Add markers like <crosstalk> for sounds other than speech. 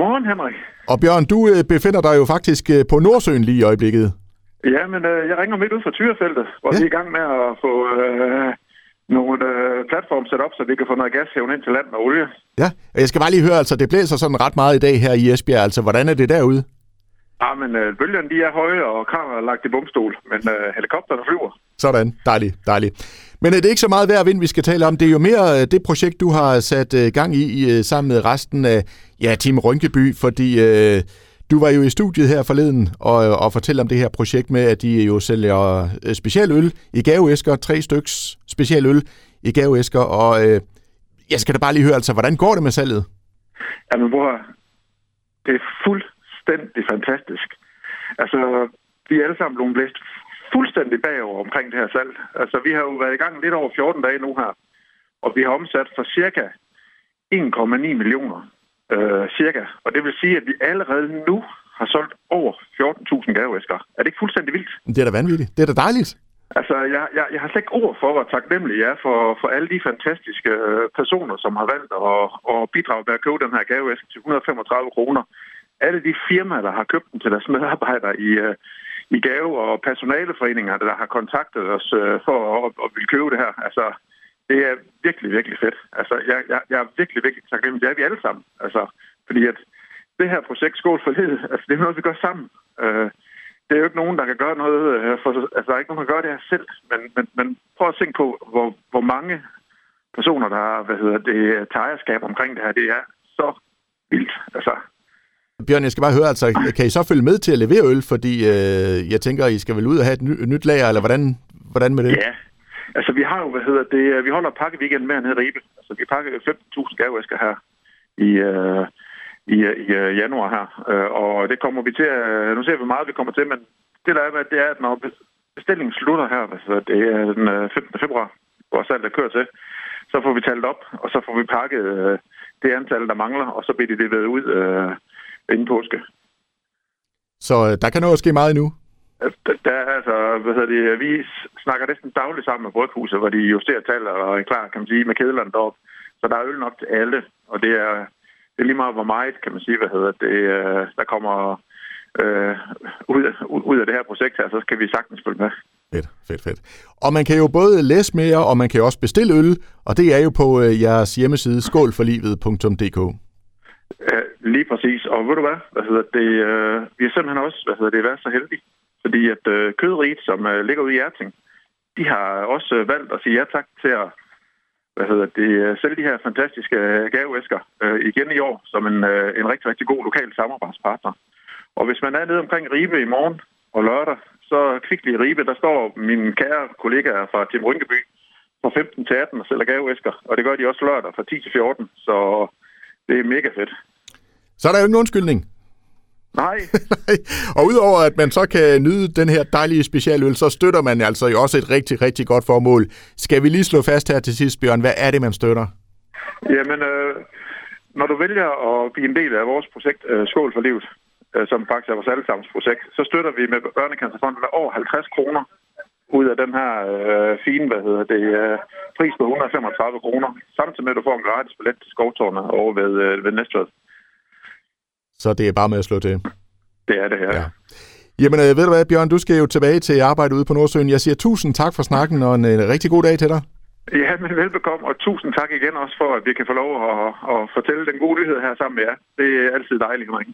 Godmorgen, Henrik. Og Bjørn, du øh, befinder dig jo faktisk øh, på Nordsøen lige i øjeblikket. Ja, men øh, jeg ringer midt ud fra Tyrefeltet, hvor Ja. vi er i gang med at få øh, nogle øh, platform sat op, så vi kan få noget gas hævn ind til land og olie. Ja, og jeg skal bare lige høre, altså det blæser sådan ret meget i dag her i Esbjerg. Altså, hvordan er det derude? Ja, men øh, bølgerne de er høje, og kraner er lagt i bumstol, men øh, helikopterne flyver. Sådan, dejligt, dejligt. Men øh, det er ikke så meget og vind, vi skal tale om. Det er jo mere øh, det projekt, du har sat øh, gang i øh, sammen med resten af ja, Team Rynkeby, fordi øh, du var jo i studiet her forleden og, og fortælle om det her projekt med, at de jo sælger øh, specialøl i gaveæsker, tre styks specialøl i gaveæsker, og øh, jeg skal da bare lige høre, altså, hvordan går det med salget? Jamen, bror, det er fuldstændig fantastisk. Altså, vi er alle sammen blevet blæst fuldstændig bagover omkring det her salg. Altså, vi har jo været i gang lidt over 14 dage nu her, og vi har omsat for cirka 1,9 millioner. Øh, cirka. Og det vil sige, at vi allerede nu har solgt over 14.000 gaveæsker. Er det ikke fuldstændig vildt? Det er da vanvittigt. Det er da dejligt. Altså, jeg, jeg, jeg har slet ikke ord for, hvor taknemmelig jeg er for, for alle de fantastiske øh, personer, som har valgt at, at bidrage med at købe den her gaveæske til 135 kroner. Alle de firmaer, der har købt den til deres medarbejdere i, øh, i gave, og personaleforeninger, der har kontaktet os øh, for at, at ville købe det her. Altså, det er virkelig, virkelig fedt. Altså, jeg, jeg, jeg er virkelig, virkelig taknemmelig. Det er vi alle sammen. Altså, fordi at det her projekt, Skål for Livet, altså, det er noget, vi gør sammen. Øh, det er jo ikke nogen, der kan gøre noget øh, for Altså, der er ikke nogen, der kan gøre det her selv. Men, men, men prøv at tænke på, hvor, hvor mange personer, der har, hvad hedder det, tager ejerskab omkring det her. Det er så vildt. Altså, Bjørn, jeg skal bare høre, altså, kan I så følge med til at levere øl? Fordi øh, jeg tænker, I skal vel ud og have et, ny, et nyt lager, eller hvordan, hvordan med det? ja. Altså, vi har jo, hvad hedder det, øh, vi holder pakkeweekend med hernede i Ribe. Altså, vi pakker 15.000 gaveæsker her i, øh, i, øh, i øh, januar her. Øh, og det kommer vi til at... Øh, nu ser vi hvor meget, vi kommer til, men det der er med, det er, at når bestillingen slutter her, altså, det er den øh, 15. februar, hvor salget er kørt til, så får vi talt op, og så får vi pakket øh, det antal, der mangler, og så bliver det leveret ud øh, inden påske. Så øh, der kan nå at ske meget endnu. Der, der er altså, hvad hedder det, vi snakker næsten dagligt sammen med bryghuset, hvor de justerer tal og er klar, kan man sige, med kedlerne deroppe. Så der er øl nok til alle, og det er, det er lige meget, hvor meget, kan man sige, hvad hedder det, øh, der kommer øh, ud, af- ud af det her projekt her, så skal vi sagtens følge med. Fedt, fedt, fedt. Og man kan jo både læse mere, og man kan også bestille øl, og det er jo på øh, jeres hjemmeside skålforlivet.dk. Lige præcis. Og ved du hvad? hvad hedder det, øh, vi har simpelthen også hvad hedder det, været så heldige, fordi at øh, kødriget, som øh, ligger ude i Erting, de har også øh, valgt at sige ja tak til at hvad hedder det, øh, sælge de her fantastiske øh, gaveæsker øh, igen i år som en, øh, en rigtig, rigtig god lokal samarbejdspartner. Og hvis man er nede omkring Ribe i morgen og lørdag, så kvikt i Ribe, der står mine kære kollegaer fra Tim Rynkeby fra 15 til 18 og sælger gaveæsker. Og det gør de også lørdag fra 10 til 14, så det er mega fedt. Så er der jo ingen undskyldning. <laughs> Nej, og udover at man så kan nyde den her dejlige specialøl, så støtter man altså jo også et rigtig, rigtig godt formål. Skal vi lige slå fast her til sidst, Bjørn, hvad er det, man støtter? jamen, øh, når du vælger at blive en del af vores projekt øh, Skål for Livet, øh, som faktisk er vores allesammens projekt, så støtter vi med Børnecancerfonden med over 50 kroner ud af den her øh, fine, hvad hedder det, øh, pris på 135 kroner, samtidig med, at du får en gratis billet til skovtårnet over ved, øh, ved Næstved. Så det er bare med at slå til. Det er det her. Ja. Jamen, øh, ved du hvad, Bjørn, du skal jo tilbage til arbejde ude på Nordsøen. Jeg siger tusind tak for snakken, og en øh, rigtig god dag til dig. Ja, men velbekomme, og tusind tak igen også for, at vi kan få lov at, at fortælle den gode nyhed her sammen med jer. Det er altid dejligt, Henrik.